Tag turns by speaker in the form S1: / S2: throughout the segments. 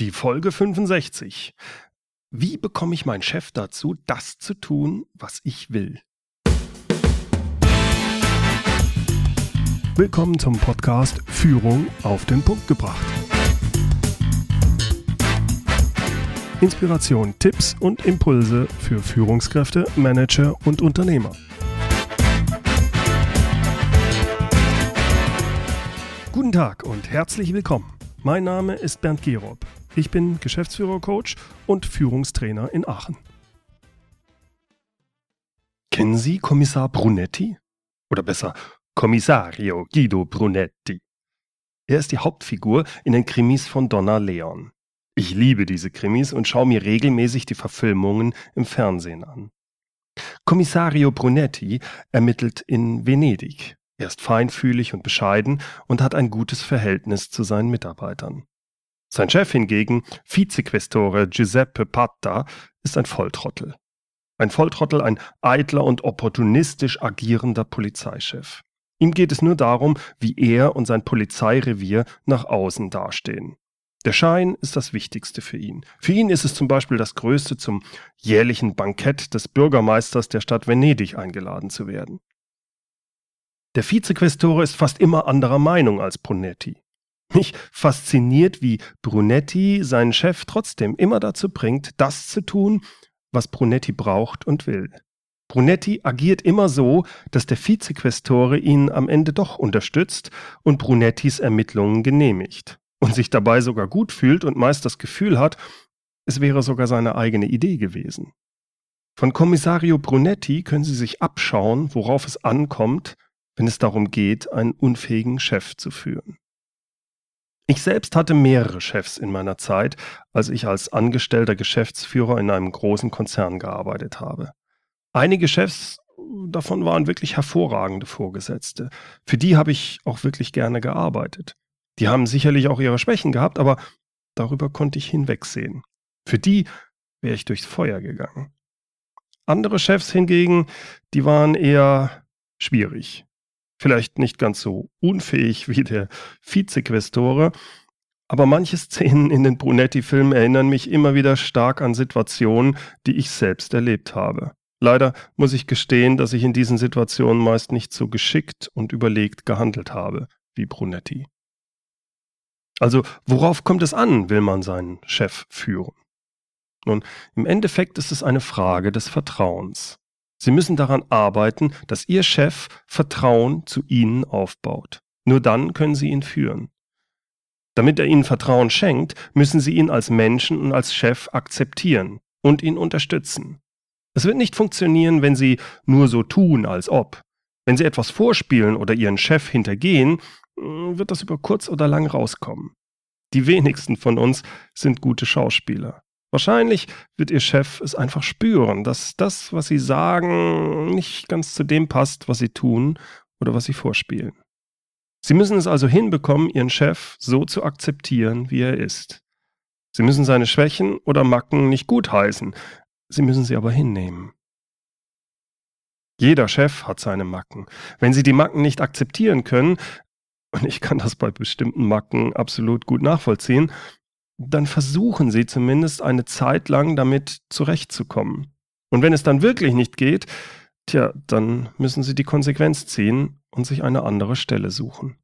S1: Die Folge 65. Wie bekomme ich meinen Chef dazu, das zu tun, was ich will? Willkommen zum Podcast Führung auf den Punkt gebracht. Inspiration, Tipps und Impulse für Führungskräfte, Manager und Unternehmer. Guten Tag und herzlich willkommen. Mein Name ist Bernd Gerob. Ich bin Geschäftsführer-Coach und Führungstrainer in Aachen. Kennen Sie Kommissar Brunetti? Oder besser, Kommissario Guido Brunetti. Er ist die Hauptfigur in den Krimis von Donna Leon. Ich liebe diese Krimis und schaue mir regelmäßig die Verfilmungen im Fernsehen an. Kommissario Brunetti ermittelt in Venedig. Er ist feinfühlig und bescheiden und hat ein gutes Verhältnis zu seinen Mitarbeitern. Sein Chef hingegen, Vizequestore Giuseppe Patta, ist ein Volltrottel. Ein Volltrottel, ein eitler und opportunistisch agierender Polizeichef. Ihm geht es nur darum, wie er und sein Polizeirevier nach außen dastehen. Der Schein ist das Wichtigste für ihn. Für ihn ist es zum Beispiel das Größte, zum jährlichen Bankett des Bürgermeisters der Stadt Venedig eingeladen zu werden. Der Vizequestore ist fast immer anderer Meinung als Brunetti. Mich fasziniert, wie Brunetti seinen Chef trotzdem immer dazu bringt, das zu tun, was Brunetti braucht und will. Brunetti agiert immer so, dass der Vizequestore ihn am Ende doch unterstützt und Brunettis Ermittlungen genehmigt und sich dabei sogar gut fühlt und meist das Gefühl hat, es wäre sogar seine eigene Idee gewesen. Von Kommissario Brunetti können Sie sich abschauen, worauf es ankommt, wenn es darum geht, einen unfähigen Chef zu führen. Ich selbst hatte mehrere Chefs in meiner Zeit, als ich als angestellter Geschäftsführer in einem großen Konzern gearbeitet habe. Einige Chefs davon waren wirklich hervorragende Vorgesetzte. Für die habe ich auch wirklich gerne gearbeitet. Die haben sicherlich auch ihre Schwächen gehabt, aber darüber konnte ich hinwegsehen. Für die wäre ich durchs Feuer gegangen. Andere Chefs hingegen, die waren eher schwierig vielleicht nicht ganz so unfähig wie der Vizequestore, aber manche Szenen in den Brunetti-Filmen erinnern mich immer wieder stark an Situationen, die ich selbst erlebt habe. Leider muss ich gestehen, dass ich in diesen Situationen meist nicht so geschickt und überlegt gehandelt habe wie Brunetti. Also, worauf kommt es an, will man seinen Chef führen? Nun, im Endeffekt ist es eine Frage des Vertrauens. Sie müssen daran arbeiten, dass Ihr Chef Vertrauen zu Ihnen aufbaut. Nur dann können Sie ihn führen. Damit er Ihnen Vertrauen schenkt, müssen Sie ihn als Menschen und als Chef akzeptieren und ihn unterstützen. Es wird nicht funktionieren, wenn Sie nur so tun, als ob. Wenn Sie etwas vorspielen oder Ihren Chef hintergehen, wird das über kurz oder lang rauskommen. Die wenigsten von uns sind gute Schauspieler. Wahrscheinlich wird Ihr Chef es einfach spüren, dass das, was Sie sagen, nicht ganz zu dem passt, was Sie tun oder was Sie vorspielen. Sie müssen es also hinbekommen, Ihren Chef so zu akzeptieren, wie er ist. Sie müssen seine Schwächen oder Macken nicht gutheißen, Sie müssen sie aber hinnehmen. Jeder Chef hat seine Macken. Wenn Sie die Macken nicht akzeptieren können, und ich kann das bei bestimmten Macken absolut gut nachvollziehen, dann versuchen Sie zumindest eine Zeit lang damit zurechtzukommen. Und wenn es dann wirklich nicht geht, tja, dann müssen Sie die Konsequenz ziehen und sich eine andere Stelle suchen.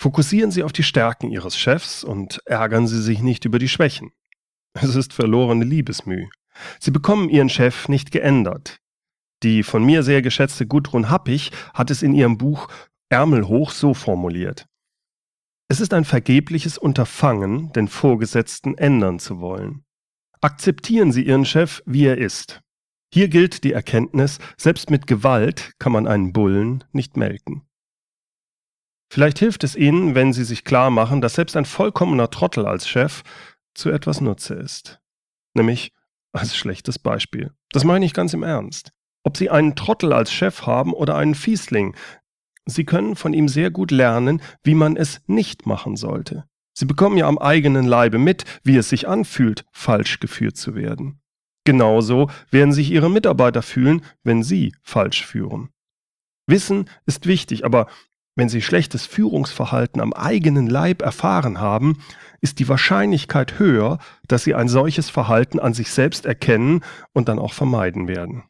S1: Fokussieren Sie auf die Stärken Ihres Chefs und ärgern Sie sich nicht über die Schwächen. Es ist verlorene Liebesmüh. Sie bekommen Ihren Chef nicht geändert. Die von mir sehr geschätzte Gudrun Happig hat es in ihrem Buch Ärmel hoch so formuliert. Es ist ein vergebliches Unterfangen, den Vorgesetzten ändern zu wollen. Akzeptieren Sie Ihren Chef, wie er ist. Hier gilt die Erkenntnis, selbst mit Gewalt kann man einen Bullen nicht melken. Vielleicht hilft es Ihnen, wenn Sie sich klar machen, dass selbst ein vollkommener Trottel als Chef zu etwas Nutze ist. Nämlich als schlechtes Beispiel. Das meine ich ganz im Ernst. Ob Sie einen Trottel als Chef haben oder einen Fiesling, Sie können von ihm sehr gut lernen, wie man es nicht machen sollte. Sie bekommen ja am eigenen Leibe mit, wie es sich anfühlt, falsch geführt zu werden. Genauso werden sich Ihre Mitarbeiter fühlen, wenn Sie falsch führen. Wissen ist wichtig, aber wenn Sie schlechtes Führungsverhalten am eigenen Leib erfahren haben, ist die Wahrscheinlichkeit höher, dass Sie ein solches Verhalten an sich selbst erkennen und dann auch vermeiden werden.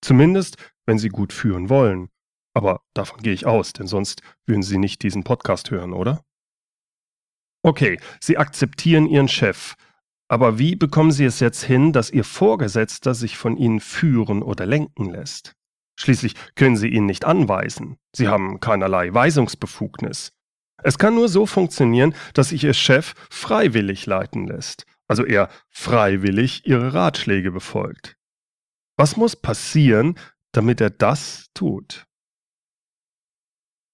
S1: Zumindest, wenn Sie gut führen wollen. Aber davon gehe ich aus, denn sonst würden Sie nicht diesen Podcast hören, oder? Okay, Sie akzeptieren Ihren Chef. Aber wie bekommen Sie es jetzt hin, dass Ihr Vorgesetzter sich von Ihnen führen oder lenken lässt? Schließlich können Sie ihn nicht anweisen. Sie haben keinerlei Weisungsbefugnis. Es kann nur so funktionieren, dass sich Ihr Chef freiwillig leiten lässt, also er freiwillig Ihre Ratschläge befolgt. Was muss passieren, damit er das tut?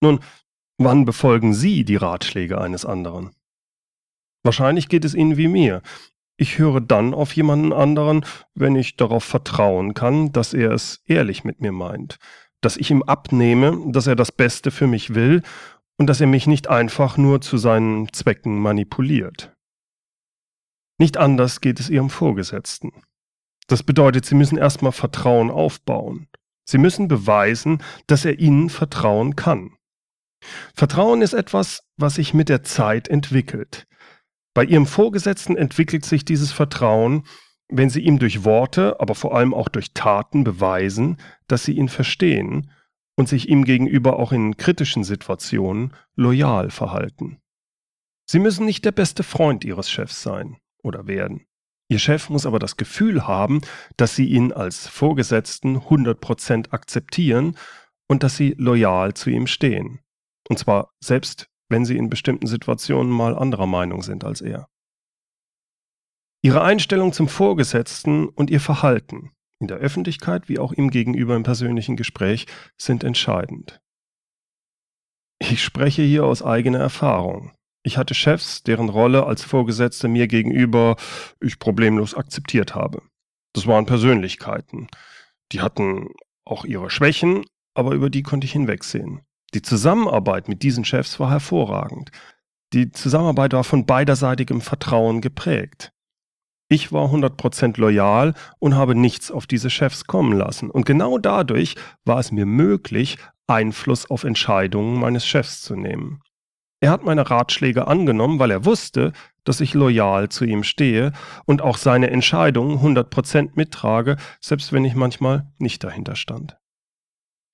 S1: Nun, wann befolgen Sie die Ratschläge eines anderen? Wahrscheinlich geht es Ihnen wie mir. Ich höre dann auf jemanden anderen, wenn ich darauf vertrauen kann, dass er es ehrlich mit mir meint, dass ich ihm abnehme, dass er das Beste für mich will und dass er mich nicht einfach nur zu seinen Zwecken manipuliert. Nicht anders geht es ihrem Vorgesetzten. Das bedeutet, sie müssen erstmal Vertrauen aufbauen. Sie müssen beweisen, dass er ihnen vertrauen kann. Vertrauen ist etwas, was sich mit der Zeit entwickelt. Bei Ihrem Vorgesetzten entwickelt sich dieses Vertrauen, wenn Sie ihm durch Worte, aber vor allem auch durch Taten beweisen, dass Sie ihn verstehen und sich ihm gegenüber auch in kritischen Situationen loyal verhalten. Sie müssen nicht der beste Freund Ihres Chefs sein oder werden. Ihr Chef muss aber das Gefühl haben, dass Sie ihn als Vorgesetzten 100% akzeptieren und dass Sie loyal zu ihm stehen. Und zwar selbst wenn sie in bestimmten Situationen mal anderer Meinung sind als er. Ihre Einstellung zum Vorgesetzten und ihr Verhalten, in der Öffentlichkeit wie auch ihm gegenüber im persönlichen Gespräch, sind entscheidend. Ich spreche hier aus eigener Erfahrung. Ich hatte Chefs, deren Rolle als Vorgesetzte mir gegenüber ich problemlos akzeptiert habe. Das waren Persönlichkeiten. Die hatten auch ihre Schwächen, aber über die konnte ich hinwegsehen. Die Zusammenarbeit mit diesen Chefs war hervorragend. Die Zusammenarbeit war von beiderseitigem Vertrauen geprägt. Ich war 100% loyal und habe nichts auf diese Chefs kommen lassen. Und genau dadurch war es mir möglich, Einfluss auf Entscheidungen meines Chefs zu nehmen. Er hat meine Ratschläge angenommen, weil er wusste, dass ich loyal zu ihm stehe und auch seine Entscheidungen 100% mittrage, selbst wenn ich manchmal nicht dahinter stand.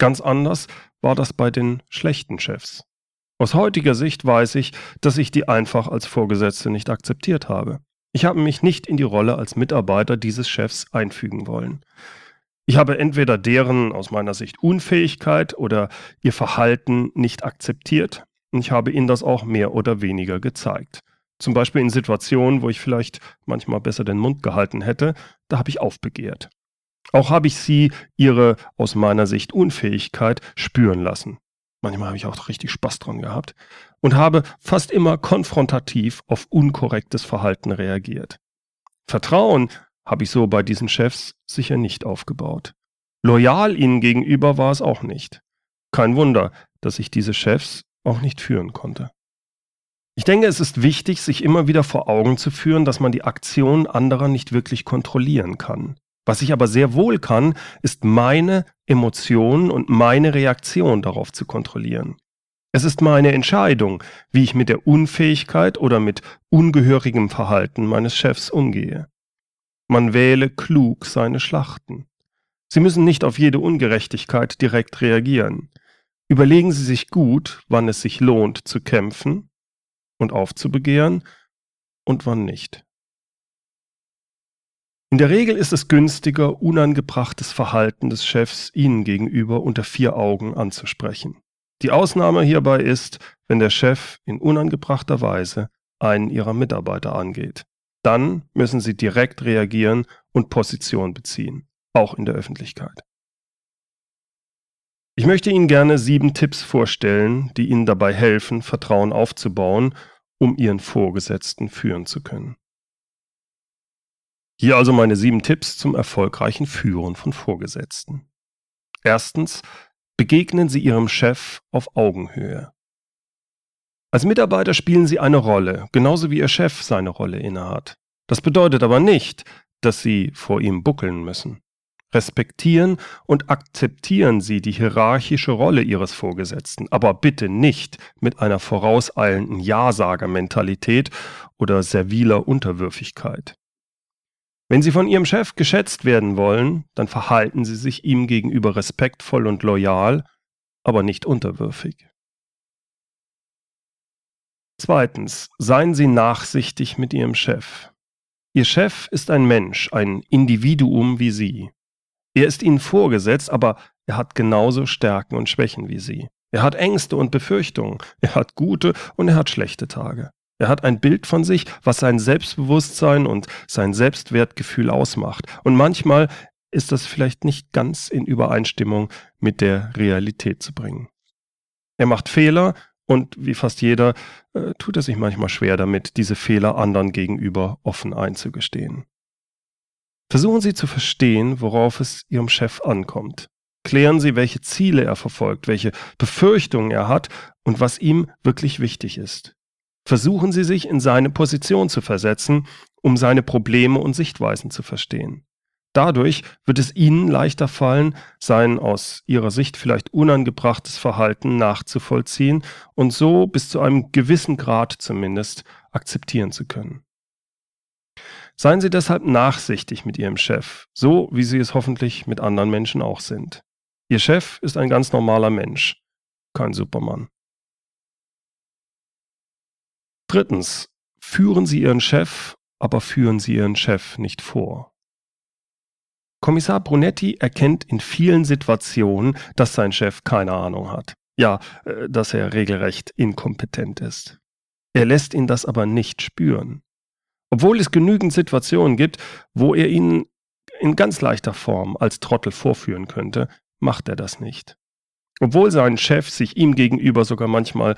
S1: Ganz anders war das bei den schlechten Chefs. Aus heutiger Sicht weiß ich, dass ich die einfach als Vorgesetzte nicht akzeptiert habe. Ich habe mich nicht in die Rolle als Mitarbeiter dieses Chefs einfügen wollen. Ich habe entweder deren aus meiner Sicht Unfähigkeit oder ihr Verhalten nicht akzeptiert und ich habe ihnen das auch mehr oder weniger gezeigt. Zum Beispiel in Situationen, wo ich vielleicht manchmal besser den Mund gehalten hätte, da habe ich aufbegehrt. Auch habe ich sie ihre aus meiner Sicht Unfähigkeit spüren lassen. Manchmal habe ich auch richtig Spaß dran gehabt und habe fast immer konfrontativ auf unkorrektes Verhalten reagiert. Vertrauen habe ich so bei diesen Chefs sicher nicht aufgebaut. Loyal ihnen gegenüber war es auch nicht. Kein Wunder, dass ich diese Chefs auch nicht führen konnte. Ich denke, es ist wichtig, sich immer wieder vor Augen zu führen, dass man die Aktion anderer nicht wirklich kontrollieren kann. Was ich aber sehr wohl kann, ist meine Emotionen und meine Reaktion darauf zu kontrollieren. Es ist meine Entscheidung, wie ich mit der Unfähigkeit oder mit ungehörigem Verhalten meines Chefs umgehe. Man wähle klug seine Schlachten. Sie müssen nicht auf jede Ungerechtigkeit direkt reagieren. Überlegen Sie sich gut, wann es sich lohnt zu kämpfen und aufzubegehren und wann nicht. In der Regel ist es günstiger, unangebrachtes Verhalten des Chefs Ihnen gegenüber unter vier Augen anzusprechen. Die Ausnahme hierbei ist, wenn der Chef in unangebrachter Weise einen Ihrer Mitarbeiter angeht. Dann müssen Sie direkt reagieren und Position beziehen, auch in der Öffentlichkeit. Ich möchte Ihnen gerne sieben Tipps vorstellen, die Ihnen dabei helfen, Vertrauen aufzubauen, um Ihren Vorgesetzten führen zu können. Hier also meine sieben Tipps zum erfolgreichen Führen von Vorgesetzten. Erstens, begegnen Sie Ihrem Chef auf Augenhöhe. Als Mitarbeiter spielen Sie eine Rolle, genauso wie Ihr Chef seine Rolle innehat. Das bedeutet aber nicht, dass Sie vor ihm buckeln müssen. Respektieren und akzeptieren Sie die hierarchische Rolle Ihres Vorgesetzten, aber bitte nicht mit einer vorauseilenden Ja-Sager-Mentalität oder serviler Unterwürfigkeit. Wenn Sie von Ihrem Chef geschätzt werden wollen, dann verhalten Sie sich ihm gegenüber respektvoll und loyal, aber nicht unterwürfig. Zweitens, seien Sie nachsichtig mit Ihrem Chef. Ihr Chef ist ein Mensch, ein Individuum wie Sie. Er ist Ihnen vorgesetzt, aber er hat genauso Stärken und Schwächen wie Sie. Er hat Ängste und Befürchtungen. Er hat gute und er hat schlechte Tage. Er hat ein Bild von sich, was sein Selbstbewusstsein und sein Selbstwertgefühl ausmacht. Und manchmal ist das vielleicht nicht ganz in Übereinstimmung mit der Realität zu bringen. Er macht Fehler und wie fast jeder äh, tut er sich manchmal schwer damit, diese Fehler anderen gegenüber offen einzugestehen. Versuchen Sie zu verstehen, worauf es Ihrem Chef ankommt. Klären Sie, welche Ziele er verfolgt, welche Befürchtungen er hat und was ihm wirklich wichtig ist. Versuchen Sie sich in seine Position zu versetzen, um seine Probleme und Sichtweisen zu verstehen. Dadurch wird es Ihnen leichter fallen, sein aus Ihrer Sicht vielleicht unangebrachtes Verhalten nachzuvollziehen und so bis zu einem gewissen Grad zumindest akzeptieren zu können. Seien Sie deshalb nachsichtig mit Ihrem Chef, so wie Sie es hoffentlich mit anderen Menschen auch sind. Ihr Chef ist ein ganz normaler Mensch, kein Supermann. Drittens, führen Sie Ihren Chef, aber führen Sie Ihren Chef nicht vor. Kommissar Brunetti erkennt in vielen Situationen, dass sein Chef keine Ahnung hat. Ja, äh, dass er regelrecht inkompetent ist. Er lässt ihn das aber nicht spüren. Obwohl es genügend Situationen gibt, wo er ihn in ganz leichter Form als Trottel vorführen könnte, macht er das nicht. Obwohl sein Chef sich ihm gegenüber sogar manchmal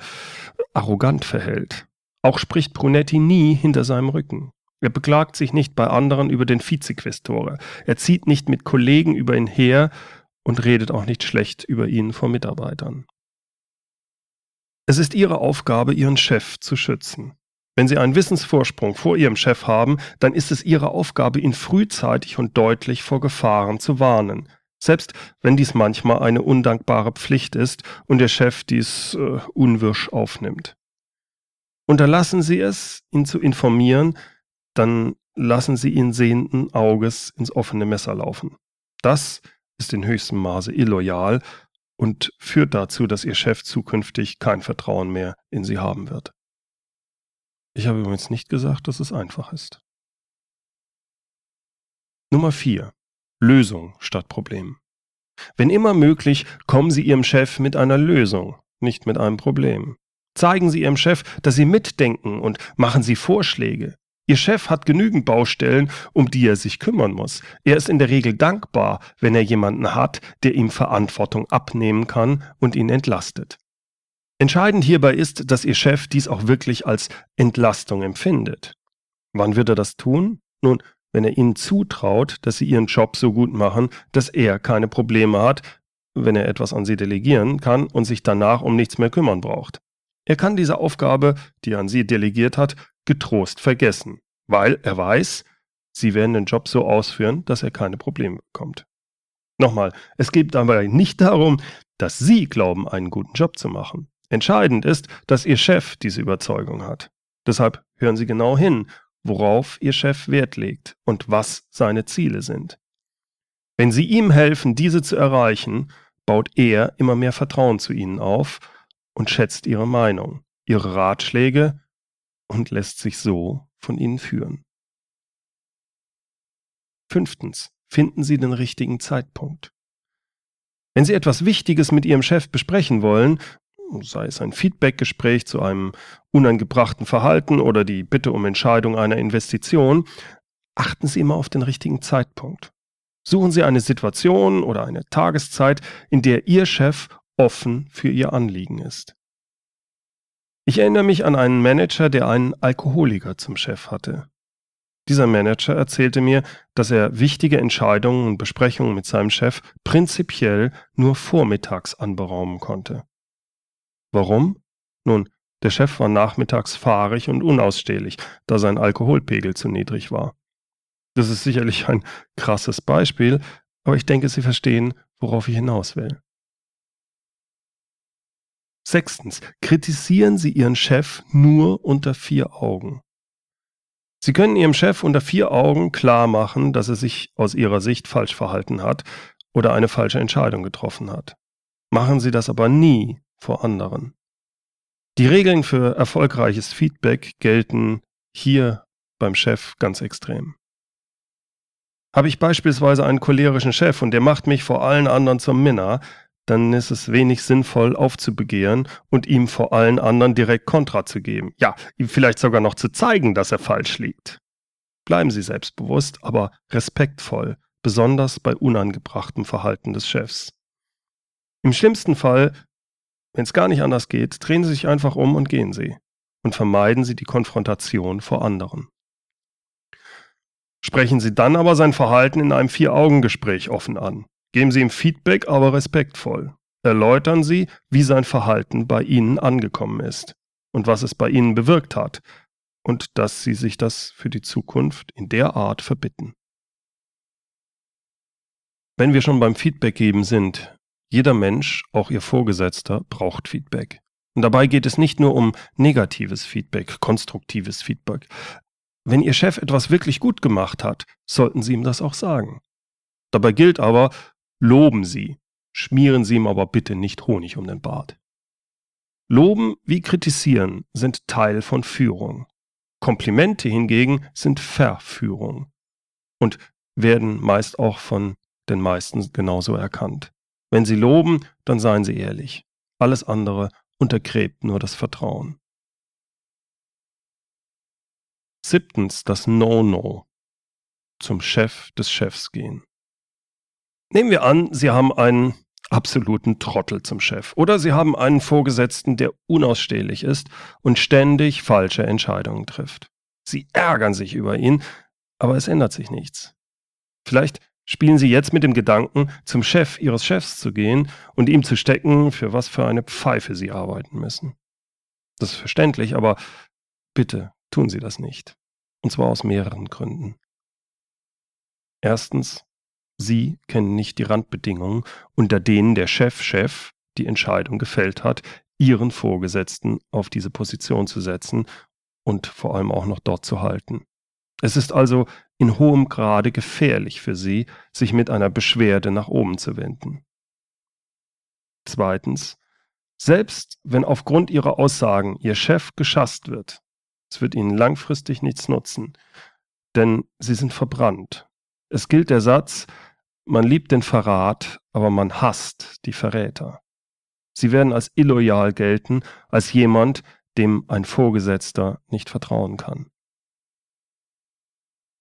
S1: arrogant verhält. Auch spricht Brunetti nie hinter seinem Rücken. Er beklagt sich nicht bei anderen über den Vizequestore. Er zieht nicht mit Kollegen über ihn her und redet auch nicht schlecht über ihn vor Mitarbeitern. Es ist ihre Aufgabe, ihren Chef zu schützen. Wenn Sie einen Wissensvorsprung vor Ihrem Chef haben, dann ist es Ihre Aufgabe, ihn frühzeitig und deutlich vor Gefahren zu warnen. Selbst wenn dies manchmal eine undankbare Pflicht ist und der Chef dies äh, unwirsch aufnimmt. Unterlassen Sie es, ihn zu informieren, dann lassen Sie ihn sehenden Auges ins offene Messer laufen. Das ist in höchstem Maße illoyal und führt dazu, dass Ihr Chef zukünftig kein Vertrauen mehr in Sie haben wird. Ich habe übrigens nicht gesagt, dass es einfach ist. Nummer 4. Lösung statt Problem. Wenn immer möglich, kommen Sie Ihrem Chef mit einer Lösung, nicht mit einem Problem. Zeigen Sie Ihrem Chef, dass Sie mitdenken und machen Sie Vorschläge. Ihr Chef hat genügend Baustellen, um die er sich kümmern muss. Er ist in der Regel dankbar, wenn er jemanden hat, der ihm Verantwortung abnehmen kann und ihn entlastet. Entscheidend hierbei ist, dass Ihr Chef dies auch wirklich als Entlastung empfindet. Wann wird er das tun? Nun, wenn er Ihnen zutraut, dass Sie Ihren Job so gut machen, dass er keine Probleme hat, wenn er etwas an Sie delegieren kann und sich danach um nichts mehr kümmern braucht. Er kann diese Aufgabe, die er an Sie delegiert hat, getrost vergessen, weil er weiß, Sie werden den Job so ausführen, dass er keine Probleme bekommt. Nochmal, es geht dabei nicht darum, dass Sie glauben, einen guten Job zu machen. Entscheidend ist, dass Ihr Chef diese Überzeugung hat. Deshalb hören Sie genau hin, worauf Ihr Chef Wert legt und was seine Ziele sind. Wenn Sie ihm helfen, diese zu erreichen, baut er immer mehr Vertrauen zu Ihnen auf und schätzt Ihre Meinung, Ihre Ratschläge und lässt sich so von Ihnen führen. Fünftens. Finden Sie den richtigen Zeitpunkt. Wenn Sie etwas Wichtiges mit Ihrem Chef besprechen wollen, sei es ein Feedbackgespräch zu einem unangebrachten Verhalten oder die Bitte um Entscheidung einer Investition, achten Sie immer auf den richtigen Zeitpunkt. Suchen Sie eine Situation oder eine Tageszeit, in der Ihr Chef offen für Ihr Anliegen ist. Ich erinnere mich an einen Manager, der einen Alkoholiker zum Chef hatte. Dieser Manager erzählte mir, dass er wichtige Entscheidungen und Besprechungen mit seinem Chef prinzipiell nur vormittags anberaumen konnte. Warum? Nun, der Chef war nachmittags fahrig und unausstehlich, da sein Alkoholpegel zu niedrig war. Das ist sicherlich ein krasses Beispiel, aber ich denke, Sie verstehen, worauf ich hinaus will. Sechstens, kritisieren Sie Ihren Chef nur unter vier Augen. Sie können Ihrem Chef unter vier Augen klar machen, dass er sich aus Ihrer Sicht falsch verhalten hat oder eine falsche Entscheidung getroffen hat. Machen Sie das aber nie vor anderen. Die Regeln für erfolgreiches Feedback gelten hier beim Chef ganz extrem. Habe ich beispielsweise einen cholerischen Chef und der macht mich vor allen anderen zum Minner, dann ist es wenig sinnvoll aufzubegehren und ihm vor allen anderen direkt Kontra zu geben. Ja, ihm vielleicht sogar noch zu zeigen, dass er falsch liegt. Bleiben Sie selbstbewusst, aber respektvoll, besonders bei unangebrachtem Verhalten des Chefs. Im schlimmsten Fall, wenn es gar nicht anders geht, drehen Sie sich einfach um und gehen Sie und vermeiden Sie die Konfrontation vor anderen. Sprechen Sie dann aber sein Verhalten in einem Vier-Augen-Gespräch offen an. Geben Sie ihm Feedback, aber respektvoll. Erläutern Sie, wie sein Verhalten bei Ihnen angekommen ist und was es bei Ihnen bewirkt hat und dass Sie sich das für die Zukunft in der Art verbitten. Wenn wir schon beim Feedback geben sind, jeder Mensch, auch Ihr Vorgesetzter, braucht Feedback. Und dabei geht es nicht nur um negatives Feedback, konstruktives Feedback. Wenn Ihr Chef etwas wirklich gut gemacht hat, sollten Sie ihm das auch sagen. Dabei gilt aber, Loben Sie, schmieren Sie ihm aber bitte nicht Honig um den Bart. Loben wie kritisieren sind Teil von Führung. Komplimente hingegen sind Verführung und werden meist auch von den meisten genauso erkannt. Wenn Sie loben, dann seien Sie ehrlich. Alles andere untergräbt nur das Vertrauen. Siebtens das No-No. Zum Chef des Chefs gehen. Nehmen wir an, Sie haben einen absoluten Trottel zum Chef oder Sie haben einen Vorgesetzten, der unausstehlich ist und ständig falsche Entscheidungen trifft. Sie ärgern sich über ihn, aber es ändert sich nichts. Vielleicht spielen Sie jetzt mit dem Gedanken, zum Chef Ihres Chefs zu gehen und ihm zu stecken, für was für eine Pfeife Sie arbeiten müssen. Das ist verständlich, aber bitte tun Sie das nicht. Und zwar aus mehreren Gründen. Erstens, Sie kennen nicht die Randbedingungen, unter denen der Chefchef die Entscheidung gefällt hat, Ihren Vorgesetzten auf diese Position zu setzen und vor allem auch noch dort zu halten. Es ist also in hohem Grade gefährlich für Sie, sich mit einer Beschwerde nach oben zu wenden. Zweitens, selbst wenn aufgrund Ihrer Aussagen Ihr Chef geschasst wird, es wird Ihnen langfristig nichts nutzen, denn Sie sind verbrannt. Es gilt der Satz, man liebt den Verrat, aber man hasst die Verräter. Sie werden als illoyal gelten, als jemand, dem ein Vorgesetzter nicht vertrauen kann.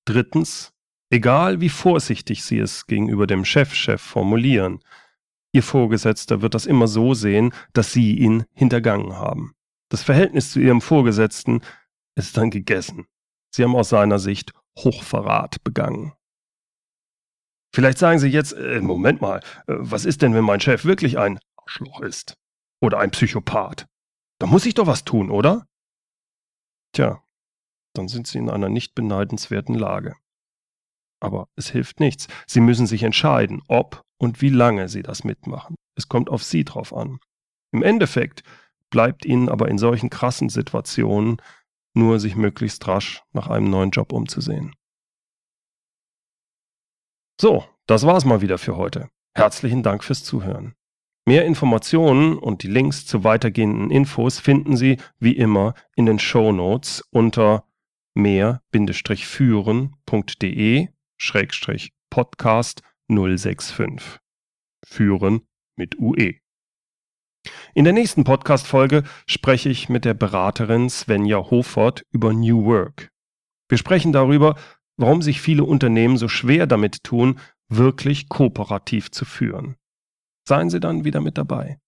S1: Drittens, egal wie vorsichtig Sie es gegenüber dem Chefchef -Chef formulieren, Ihr Vorgesetzter wird das immer so sehen, dass Sie ihn hintergangen haben. Das Verhältnis zu Ihrem Vorgesetzten ist dann gegessen. Sie haben aus seiner Sicht Hochverrat begangen. Vielleicht sagen Sie jetzt, äh, Moment mal, äh, was ist denn, wenn mein Chef wirklich ein Arschloch ist? Oder ein Psychopath? Da muss ich doch was tun, oder? Tja, dann sind Sie in einer nicht beneidenswerten Lage. Aber es hilft nichts. Sie müssen sich entscheiden, ob und wie lange Sie das mitmachen. Es kommt auf Sie drauf an. Im Endeffekt bleibt Ihnen aber in solchen krassen Situationen nur sich möglichst rasch nach einem neuen Job umzusehen. So, das war's mal wieder für heute. Herzlichen Dank fürs Zuhören. Mehr Informationen und die Links zu weitergehenden Infos finden Sie wie immer in den Show Notes unter mehr-führen.de Podcast 065. Führen mit UE. In der nächsten Podcast-Folge spreche ich mit der Beraterin Svenja Hofert über New Work. Wir sprechen darüber, warum sich viele Unternehmen so schwer damit tun, wirklich kooperativ zu führen. Seien Sie dann wieder mit dabei.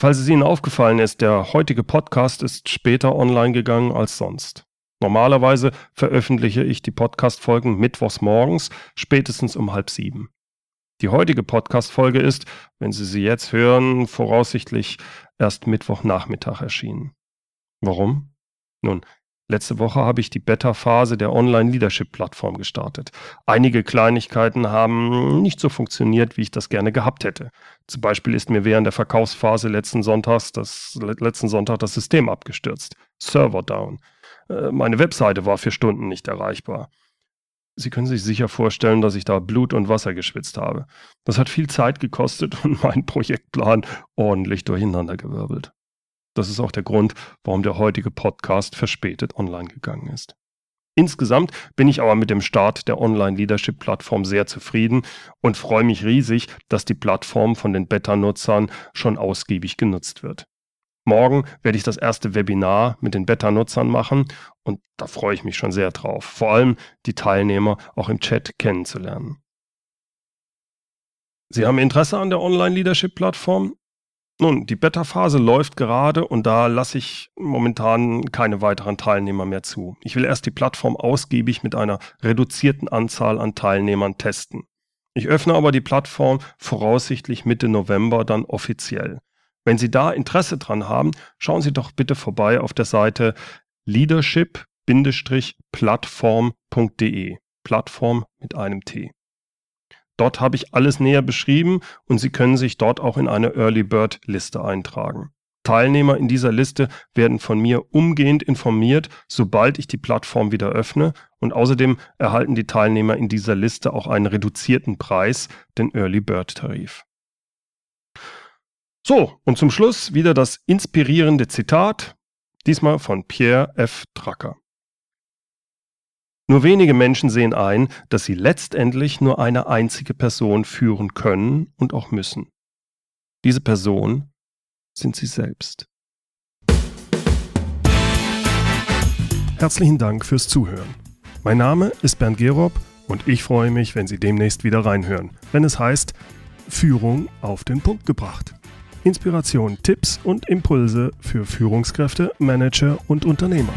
S1: Falls es Ihnen aufgefallen ist, der heutige Podcast ist später online gegangen als sonst. Normalerweise veröffentliche ich die Podcast-Folgen mittwochs morgens, spätestens um halb sieben. Die heutige Podcast-Folge ist, wenn Sie sie jetzt hören, voraussichtlich erst Mittwochnachmittag erschienen. Warum? Nun, Letzte Woche habe ich die Beta-Phase der Online-Leadership-Plattform gestartet. Einige Kleinigkeiten haben nicht so funktioniert, wie ich das gerne gehabt hätte. Zum Beispiel ist mir während der Verkaufsphase letzten, Sonntags das, letzten Sonntag das System abgestürzt. Server down. Äh, meine Webseite war für Stunden nicht erreichbar. Sie können sich sicher vorstellen, dass ich da Blut und Wasser geschwitzt habe. Das hat viel Zeit gekostet und meinen Projektplan ordentlich durcheinandergewirbelt. Das ist auch der Grund, warum der heutige Podcast verspätet online gegangen ist. Insgesamt bin ich aber mit dem Start der Online-Leadership-Plattform sehr zufrieden und freue mich riesig, dass die Plattform von den Beta-Nutzern schon ausgiebig genutzt wird. Morgen werde ich das erste Webinar mit den Beta-Nutzern machen und da freue ich mich schon sehr drauf. Vor allem die Teilnehmer auch im Chat kennenzulernen. Sie haben Interesse an der Online-Leadership-Plattform? Nun, die Beta-Phase läuft gerade und da lasse ich momentan keine weiteren Teilnehmer mehr zu. Ich will erst die Plattform ausgiebig mit einer reduzierten Anzahl an Teilnehmern testen. Ich öffne aber die Plattform voraussichtlich Mitte November dann offiziell. Wenn Sie da Interesse dran haben, schauen Sie doch bitte vorbei auf der Seite leadership-plattform.de. Plattform mit einem T. Dort habe ich alles näher beschrieben und Sie können sich dort auch in eine Early Bird Liste eintragen. Teilnehmer in dieser Liste werden von mir umgehend informiert, sobald ich die Plattform wieder öffne und außerdem erhalten die Teilnehmer in dieser Liste auch einen reduzierten Preis, den Early Bird Tarif. So, und zum Schluss wieder das inspirierende Zitat, diesmal von Pierre F. Drucker. Nur wenige Menschen sehen ein, dass sie letztendlich nur eine einzige Person führen können und auch müssen. Diese Person sind sie selbst. Herzlichen Dank fürs Zuhören. Mein Name ist Bernd Gerob und ich freue mich, wenn Sie demnächst wieder reinhören, wenn es heißt Führung auf den Punkt gebracht. Inspiration, Tipps und Impulse für Führungskräfte, Manager und Unternehmer.